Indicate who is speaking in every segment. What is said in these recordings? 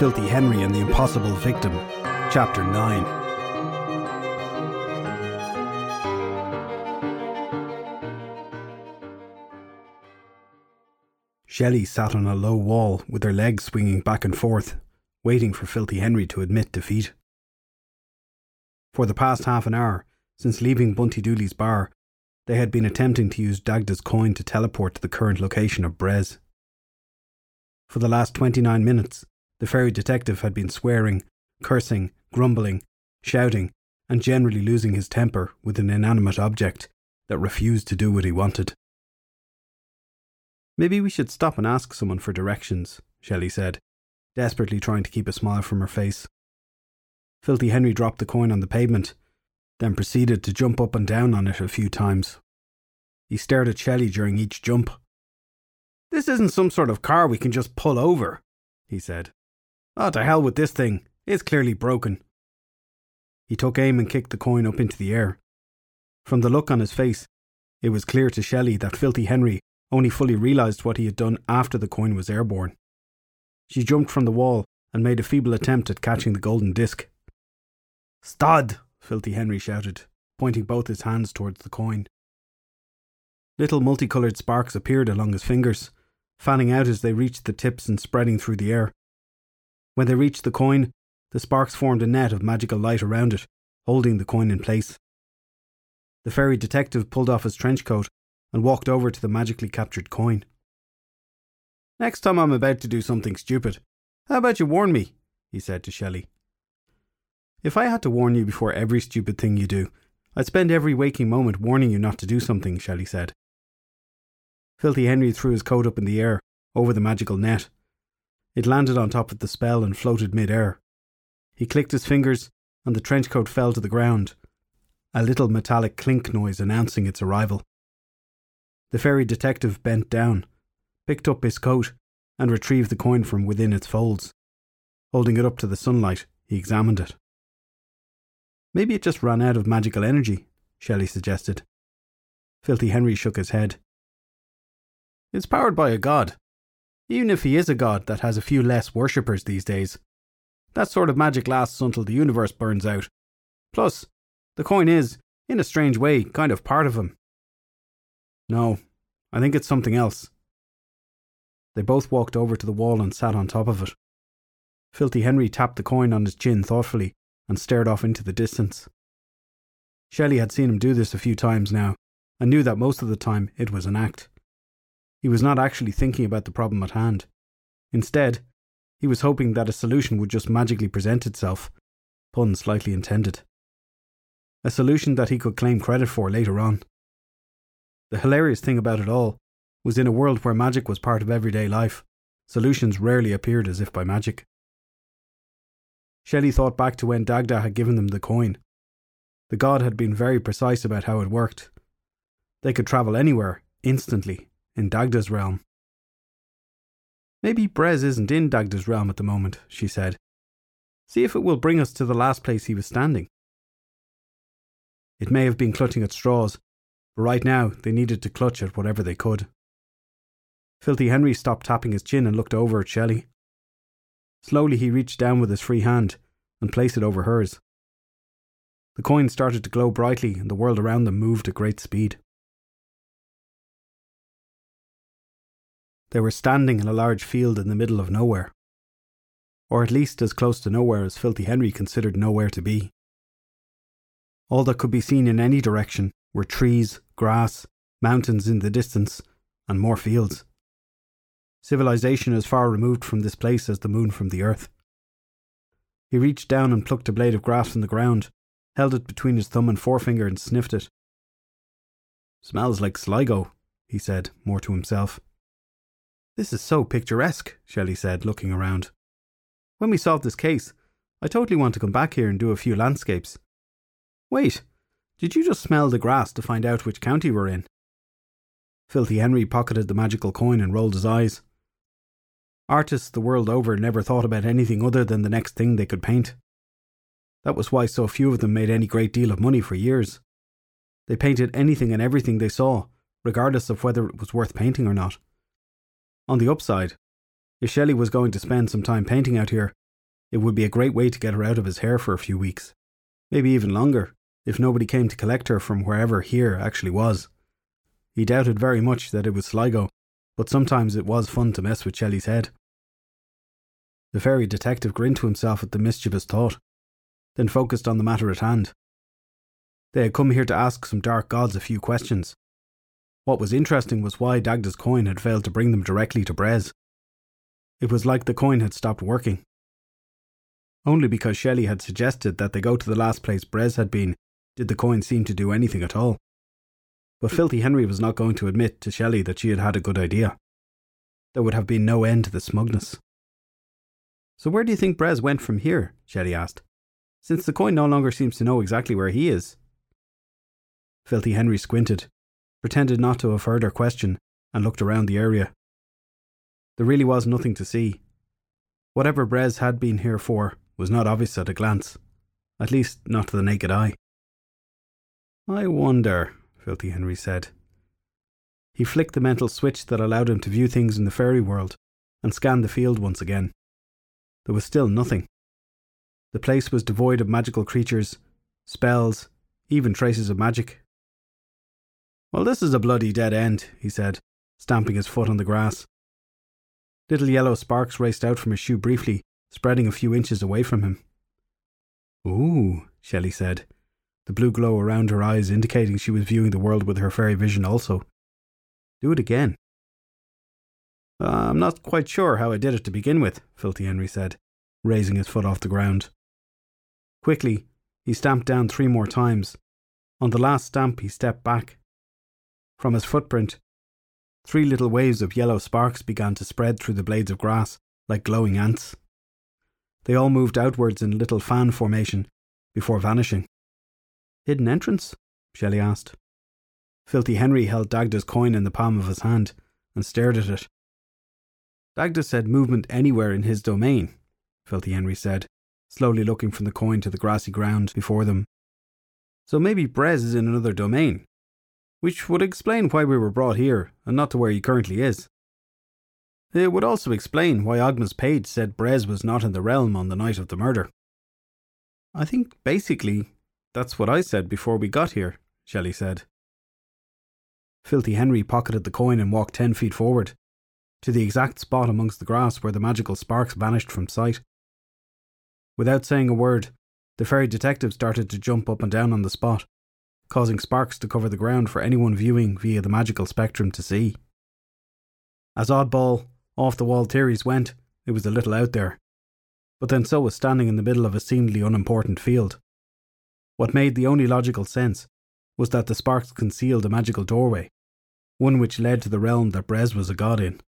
Speaker 1: Filthy Henry and the Impossible Victim, Chapter 9. Shelley sat on a low wall with her legs swinging back and forth, waiting for Filthy Henry to admit defeat. For the past half an hour, since leaving Bunty Dooley's bar, they had been attempting to use Dagda's coin to teleport to the current location of Bres. For the last 29 minutes, the fairy detective had been swearing, cursing, grumbling, shouting, and generally losing his temper with an inanimate object that refused to do what he wanted. Maybe we should stop and ask someone for directions, Shelley said, desperately trying to keep a smile from her face. Filthy Henry dropped the coin on the pavement, then proceeded to jump up and down on it a few times. He stared at Shelley during each jump. This isn't some sort of car we can just pull over, he said. Oh, to hell with this thing. It's clearly broken. He took aim and kicked the coin up into the air. From the look on his face, it was clear to Shelley that Filthy Henry only fully realised what he had done after the coin was airborne. She jumped from the wall and made a feeble attempt at catching the golden disc. Stod! Filthy Henry shouted, pointing both his hands towards the coin. Little multicoloured sparks appeared along his fingers, fanning out as they reached the tips and spreading through the air. When they reached the coin, the sparks formed a net of magical light around it, holding the coin in place. The fairy detective pulled off his trench coat and walked over to the magically captured coin. Next time I'm about to do something stupid, how about you warn me? he said to Shelley. If I had to warn you before every stupid thing you do, I'd spend every waking moment warning you not to do something, Shelley said. Filthy Henry threw his coat up in the air, over the magical net. It landed on top of the spell and floated mid-air. He clicked his fingers, and the trench coat fell to the ground, a little metallic clink noise announcing its arrival. The fairy detective bent down, picked up his coat, and retrieved the coin from within its folds. Holding it up to the sunlight, he examined it. Maybe it just ran out of magical energy, Shelley suggested. Filthy Henry shook his head. It's powered by a god. Even if he is a god that has a few less worshippers these days. That sort of magic lasts until the universe burns out. Plus, the coin is, in a strange way, kind of part of him. No, I think it's something else. They both walked over to the wall and sat on top of it. Filthy Henry tapped the coin on his chin thoughtfully and stared off into the distance. Shelley had seen him do this a few times now, and knew that most of the time it was an act. He was not actually thinking about the problem at hand. Instead, he was hoping that a solution would just magically present itself, pun slightly intended. A solution that he could claim credit for later on. The hilarious thing about it all was in a world where magic was part of everyday life, solutions rarely appeared as if by magic. Shelley thought back to when Dagda had given them the coin. The god had been very precise about how it worked. They could travel anywhere, instantly, in Dagda's realm. Maybe Bres isn't in Dagda's realm at the moment, she said. See if it will bring us to the last place he was standing. It may have been clutching at straws, but right now they needed to clutch at whatever they could. Filthy Henry stopped tapping his chin and looked over at Shelley. Slowly he reached down with his free hand and placed it over hers. The coin started to glow brightly and the world around them moved at great speed. They were standing in a large field in the middle of nowhere. Or at least as close to nowhere as Filthy Henry considered nowhere to be. All that could be seen in any direction were trees, grass, mountains in the distance, and more fields. Civilization as far removed from this place as the moon from the earth. He reached down and plucked a blade of grass from the ground, held it between his thumb and forefinger, and sniffed it. Smells like Sligo, he said, more to himself. This is so picturesque, Shelley said, looking around. When we solve this case, I totally want to come back here and do a few landscapes. Wait, did you just smell the grass to find out which county we're in? Filthy Henry pocketed the magical coin and rolled his eyes. Artists the world over never thought about anything other than the next thing they could paint. That was why so few of them made any great deal of money for years. They painted anything and everything they saw, regardless of whether it was worth painting or not. On the upside, if Shelley was going to spend some time painting out here, It would be a great way to get her out of his hair for a few weeks, maybe even longer, if nobody came to collect her from wherever here actually was. He doubted very much that it was Sligo, but sometimes it was fun to mess with Shelley's head. The fairy detective grinned to himself at the mischievous thought, then focused on the matter at hand. They had come here to ask some dark gods a few questions. What was interesting was why Dagda's coin had failed to bring them directly to Bres. It was like the coin had stopped working. Only because Shelley had suggested that they go to the last place Bres had been did the coin seem to do anything at all. But Filthy Henry was not going to admit to Shelley that she had had a good idea. There would have been no end to the smugness. So where do you think Bres went from here? Shelley asked. Since the coin no longer seems to know exactly where he is. Filthy Henry squinted, pretended not to have heard her question, and looked around the area. There really was nothing to see. Whatever Bres had been here for was not obvious at a glance, at least not to the naked eye. I wonder, Filthy Henry said. He flicked the mental switch that allowed him to view things in the fairy world and scanned the field once again. There was still nothing. The place was devoid of magical creatures, spells, even traces of magic. Well, this is a bloody dead end, he said, stamping his foot on the grass. Little yellow sparks raced out from his shoe briefly, spreading a few inches away from him. Ooh, Shelley said, the blue glow around her eyes indicating she was viewing the world with her fairy vision also. Do it again. Uh, I'm not quite sure how I did it to begin with, Filthy Henry said, raising his foot off the ground. Quickly, he stamped down three more times. On the last stamp, he stepped back. From his footprint, three little waves of yellow sparks began to spread through the blades of grass like glowing ants. They all moved outwards in little fan formation before vanishing. Hidden entrance? Shelley asked. Filthy Henry held Dagda's coin in the palm of his hand and stared at it. Dagda said movement anywhere in his domain, Filthy Henry said, slowly looking from the coin to the grassy ground before them. So maybe Bres is in another domain, which would explain why we were brought here and not to where he currently is. It would also explain why Ogma's page said Bres was not in the realm on the night of the murder. I think basically that's what I said before we got here, Shelley said. Filthy Henry pocketed the coin and walked ten feet forward, to the exact spot amongst the grass where the magical sparks vanished from sight. Without saying a word, the fairy detective started to jump up and down on the spot, causing sparks to cover the ground for anyone viewing via the magical spectrum to see. As oddball, off the wall theories went, it was a little out there, but then so was standing in the middle of a seemingly unimportant field. What made the only logical sense was that the sparks concealed a magical doorway, one which led to the realm that Bres was a god in.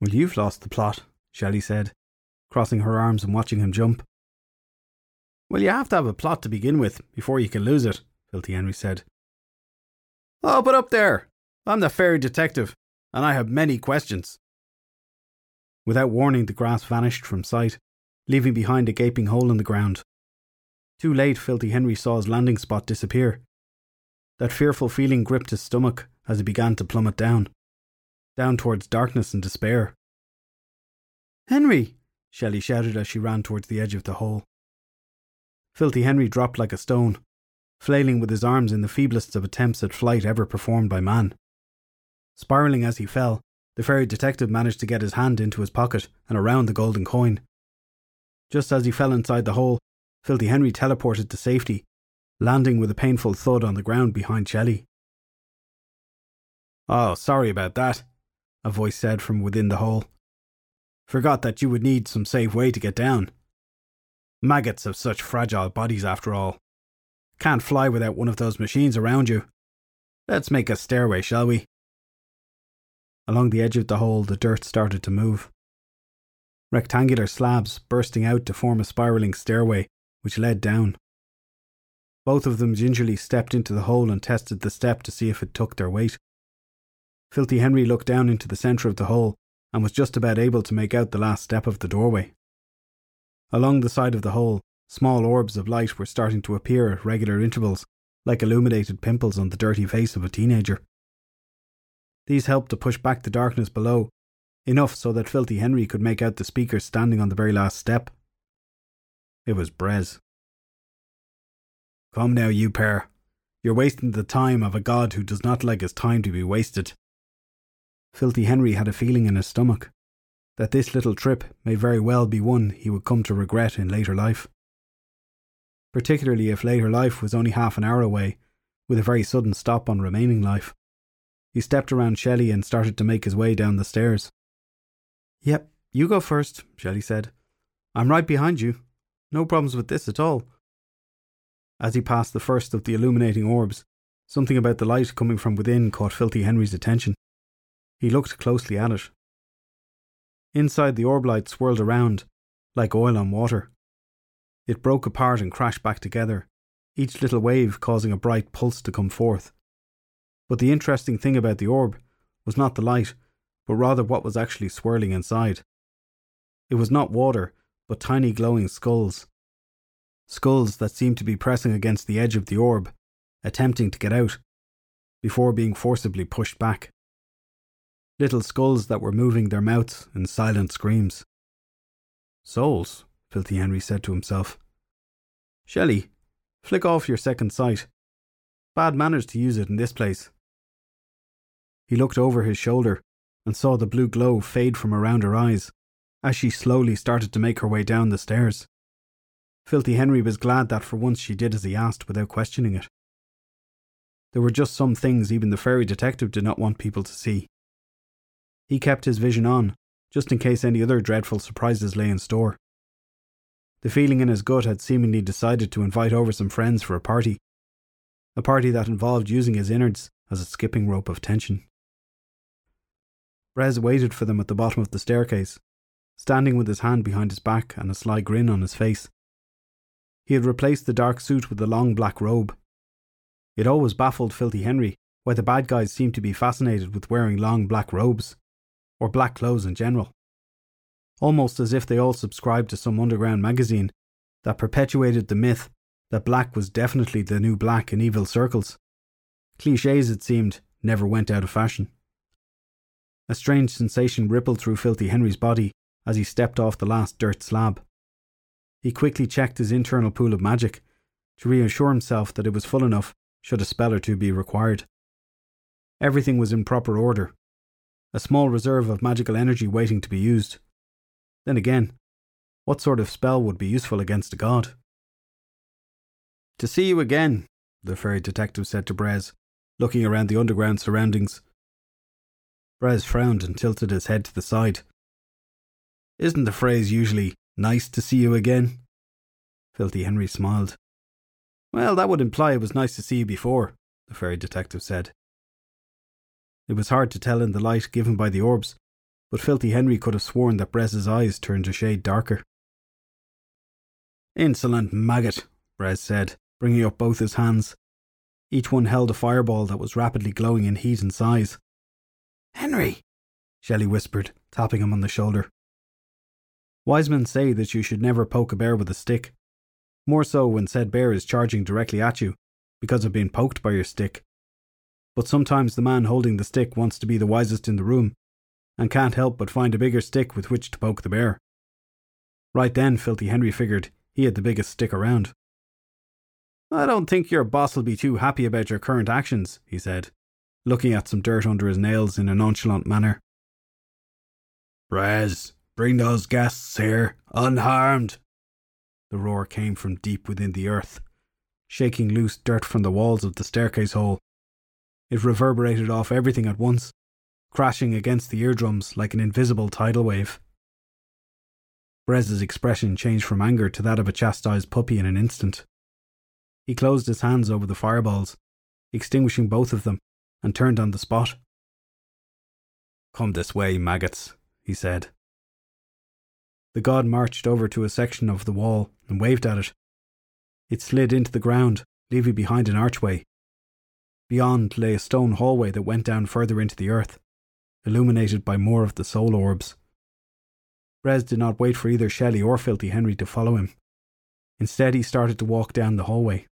Speaker 1: Well, you've lost the plot, Shelley said, crossing her arms and watching him jump. Well, you have to have a plot to begin with before you can lose it, Filthy Henry said. Oh, but up there! I'm the fairy detective, and I have many questions. Without warning, the grass vanished from sight, leaving behind a gaping hole in the ground. Too late, Filthy Henry saw his landing spot disappear. That fearful feeling gripped his stomach as he began to plummet down, down towards darkness and despair. Henry! Shelley shouted as she ran towards the edge of the hole. Filthy Henry dropped like a stone, flailing with his arms in the feeblest of attempts at flight ever performed by man. Spiralling as he fell, the fairy detective managed to get his hand into his pocket and around the golden coin. Just as he fell inside the hole, Filthy Henry teleported to safety, landing with a painful thud on the ground behind Shelley. Oh, sorry about that, a voice said from within the hole. Forgot that you would need some safe way to get down. Maggots have such fragile bodies after all. Can't fly without one of those machines around you. Let's make a stairway, shall we? Along the edge of the hole, the dirt started to move. Rectangular slabs bursting out to form a spiralling stairway which led down. Both of them gingerly stepped into the hole and tested the step to see if it took their weight. Filthy Henry looked down into the centre of the hole and was just about able to make out the last step of the doorway. Along the side of the hole, small orbs of light were starting to appear at regular intervals, like illuminated pimples on the dirty face of a teenager. These helped to push back the darkness below, enough so that Filthy Henry could make out the speaker standing on the very last step, It was Bres. Come now, you pair. You're wasting the time of a god who does not like his time to be wasted. Filthy Henry had a feeling in his stomach that this little trip may very well be one he would come to regret in later life. Particularly if later life was only half an hour away, with a very sudden stop on remaining life. He stepped around Shelley and started to make his way down the stairs. Yep, you go first, Shelley said. I'm right behind you. No problems with this at all. As he passed the first of the illuminating orbs, something about the light coming from within caught Filthy Henry's attention. He looked closely at it. Inside, the orb light swirled around, like oil on water. It broke apart and crashed back together, each little wave causing a bright pulse to come forth. But the interesting thing about the orb was not the light, but rather what was actually swirling inside. It was not water, but tiny glowing skulls, skulls that seemed to be pressing against the edge of the orb, attempting to get out, before being forcibly pushed back. Little skulls that were moving their mouths in silent screams. Souls, Filthy Henry said to himself. Shelley, flick off your second sight. Bad manners to use it in this place. He looked over his shoulder and saw the blue glow fade from around her eyes as she slowly started to make her way down the stairs. Filthy Henry was glad that for once she did as he asked without questioning it. There were just some things even the fairy detective did not want people to see. He kept his vision on, just in case any other dreadful surprises lay in store. The feeling in his gut had seemingly decided to invite over some friends for a party. A party that involved using his innards as a skipping rope of tension. Bres waited for them at the bottom of the staircase, standing with his hand behind his back and a sly grin on his face. He had replaced the dark suit with the long black robe. It always baffled Filthy Henry why the bad guys seemed to be fascinated with wearing long black robes, or black clothes in general. Almost as if they all subscribed to some underground magazine that perpetuated the myth that black was definitely the new black in evil circles. Cliches, it seemed, never went out of fashion. A strange sensation rippled through Filthy Henry's body as he stepped off the last dirt slab. He quickly checked his internal pool of magic to reassure himself that it was full enough should a spell or two be required. Everything was in proper order, a small reserve of magical energy waiting to be used. Then again, what sort of spell would be useful against a god? To see you again, the fairy detective said to Bres, looking around the underground surroundings. Bres frowned and tilted his head to the side. Isn't the phrase usually Nice to see you again? Filthy Henry smiled. Well, that would imply it was nice to see you before, the fairy detective said. It was hard to tell in the light given by the orbs, but Filthy Henry could have sworn that Bres's eyes turned a shade darker. Insolent maggot, Bres said, bringing up both his hands. Each one held a fireball that was rapidly glowing in heat and size. Henry, Shelley whispered, tapping him on the shoulder. Wise men say that you should never poke a bear with a stick, more so when said bear is charging directly at you because of being poked by your stick. But sometimes the man holding the stick wants to be the wisest in the room and can't help but find a bigger stick with which to poke the bear. Right then, Filthy Henry figured he had the biggest stick around. I don't think your boss will be too happy about your current actions, he said, looking at some dirt under his nails in a nonchalant manner. Bres, Bring those guests here, unharmed. The roar came from deep within the earth, shaking loose dirt from the walls of the staircase hole. It reverberated off everything at once, crashing against the eardrums like an invisible tidal wave. Bres's expression changed from anger to that of a chastised puppy in an instant. He closed his hands over the fireballs, extinguishing both of them, and turned on the spot. Come this way, maggots, he said, the god marched over to a section of the wall and waved at it. It slid into the ground, leaving behind an archway. Beyond lay a stone hallway that went down further into the earth, illuminated by more of the soul orbs. Bres did not wait for either Shelley or Filthy Henry to follow him. Instead, he started to walk down the hallway.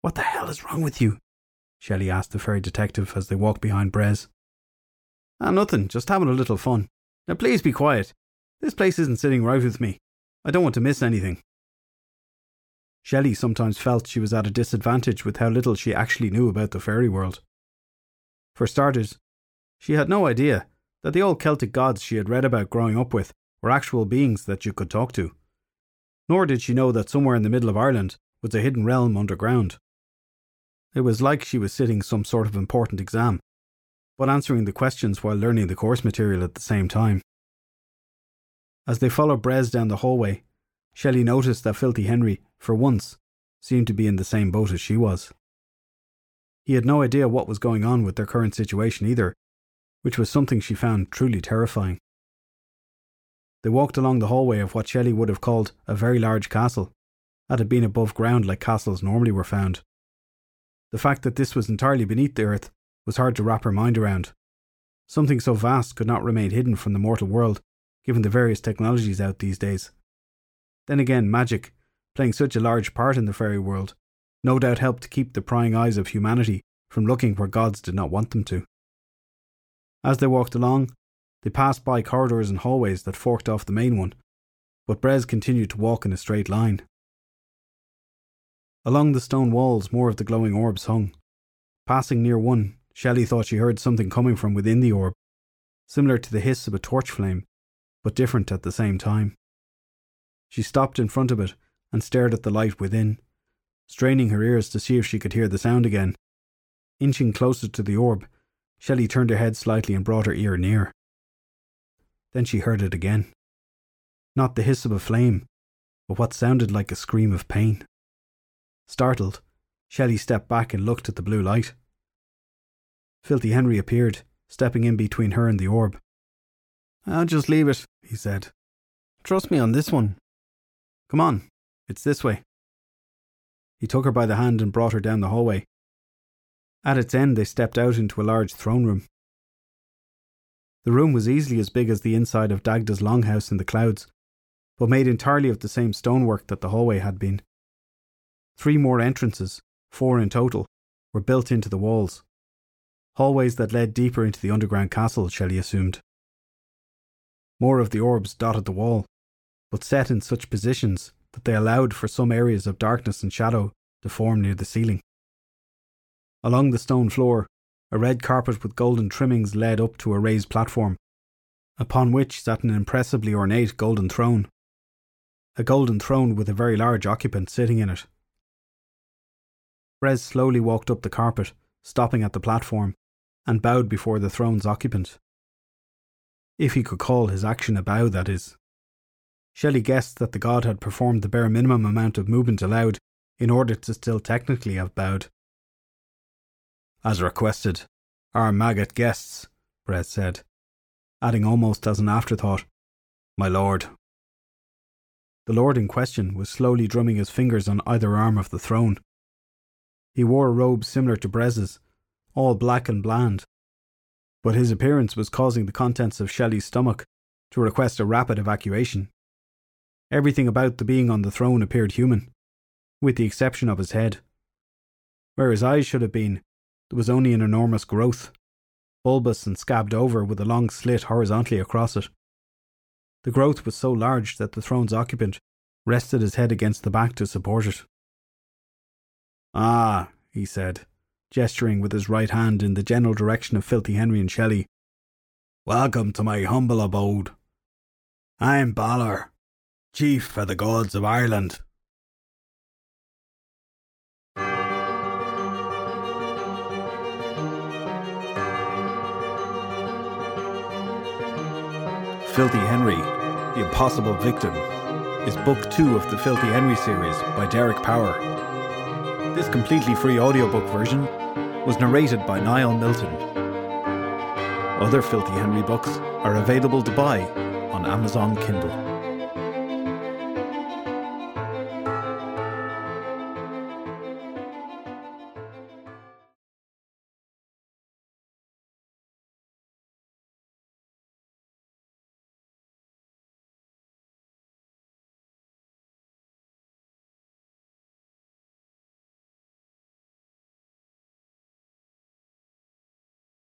Speaker 1: What the hell is wrong with you? Shelley asked the fairy detective as they walked behind Bres. Ah, nothing, just having a little fun. Now please be quiet. This place isn't sitting right with me. I don't want to miss anything. Shelley sometimes felt she was at a disadvantage with how little she actually knew about the fairy world. For starters, she had no idea that the old Celtic gods she had read about growing up with were actual beings that you could talk to. Nor did she know that somewhere in the middle of Ireland was a hidden realm underground. It was like she was sitting some sort of important exam, but answering the questions while learning the course material at the same time. As they followed Bres down the hallway, Shelley noticed that Filthy Henry, for once, seemed to be in the same boat as she was. He had no idea what was going on with their current situation either, which was something she found truly terrifying. They walked along the hallway of what Shelley would have called a very large castle, had it been above ground like castles normally were found. The fact that this was entirely beneath the earth was hard to wrap her mind around. Something so vast could not remain hidden from the mortal world, given the various technologies out these days. Then again, magic, playing such a large part in the fairy world, no doubt helped to keep the prying eyes of humanity from looking where gods did not want them to. As they walked along, they passed by corridors and hallways that forked off the main one, but Bres continued to walk in a straight line. Along the stone walls, more of the glowing orbs hung. Passing near one, Shelley thought she heard something coming from within the orb, similar to the hiss of a torch flame, but different at the same time. She stopped in front of it and stared at the light within, straining her ears to see if she could hear the sound again. Inching closer to the orb, Shelley turned her head slightly and brought her ear near. Then she heard it again. Not the hiss of a flame, but what sounded like a scream of pain. Startled, Shelley stepped back and looked at the blue light. Filthy Henry appeared, stepping in between her and the orb. I'll just leave it, he said. Trust me on this one. Come on, it's this way. He took her by the hand and brought her down the hallway. At its end, they stepped out into a large throne room. The room was easily as big as the inside of Dagda's longhouse in the clouds, but made entirely of the same stonework that the hallway had been. Three more entrances, four in total, were built into the walls. Hallways that led deeper into the underground castle, Shelley assumed. More of the orbs dotted the wall, but set in such positions that they allowed for some areas of darkness and shadow to form near the ceiling. Along the stone floor, a red carpet with golden trimmings led up to a raised platform, upon which sat an impressively ornate golden throne. A golden throne with a very large occupant sitting in it. Bres slowly walked up the carpet, stopping at the platform, and bowed before the throne's occupant. If he could call his action a bow, that is. Shelley guessed that the god had performed the bare minimum amount of movement allowed in order to still technically have bowed. As requested, our maggot guests, Bres said, adding almost as an afterthought, My lord. The lord in question was slowly drumming his fingers on either arm of the throne. He wore a robe similar to Bres's, all black and bland, but his appearance was causing the contents of Shelley's stomach to request a rapid evacuation. Everything about the being on the throne appeared human, with the exception of his head. Where his eyes should have been, there was only an enormous growth, bulbous and scabbed over with a long slit horizontally across it. The growth was so large that the throne's occupant rested his head against the back to support it. Ah, he said, gesturing with his right hand in the general direction of Filthy Henry and Shelley. Welcome to my humble abode. I'm Balor, chief for the gods of Ireland. Filthy Henry, The Impossible Victim, is book two of the Filthy Henry series by Derek Power. This completely free audiobook version was narrated by Niall Milton. Other Filthy Henry books are available to buy on Amazon Kindle.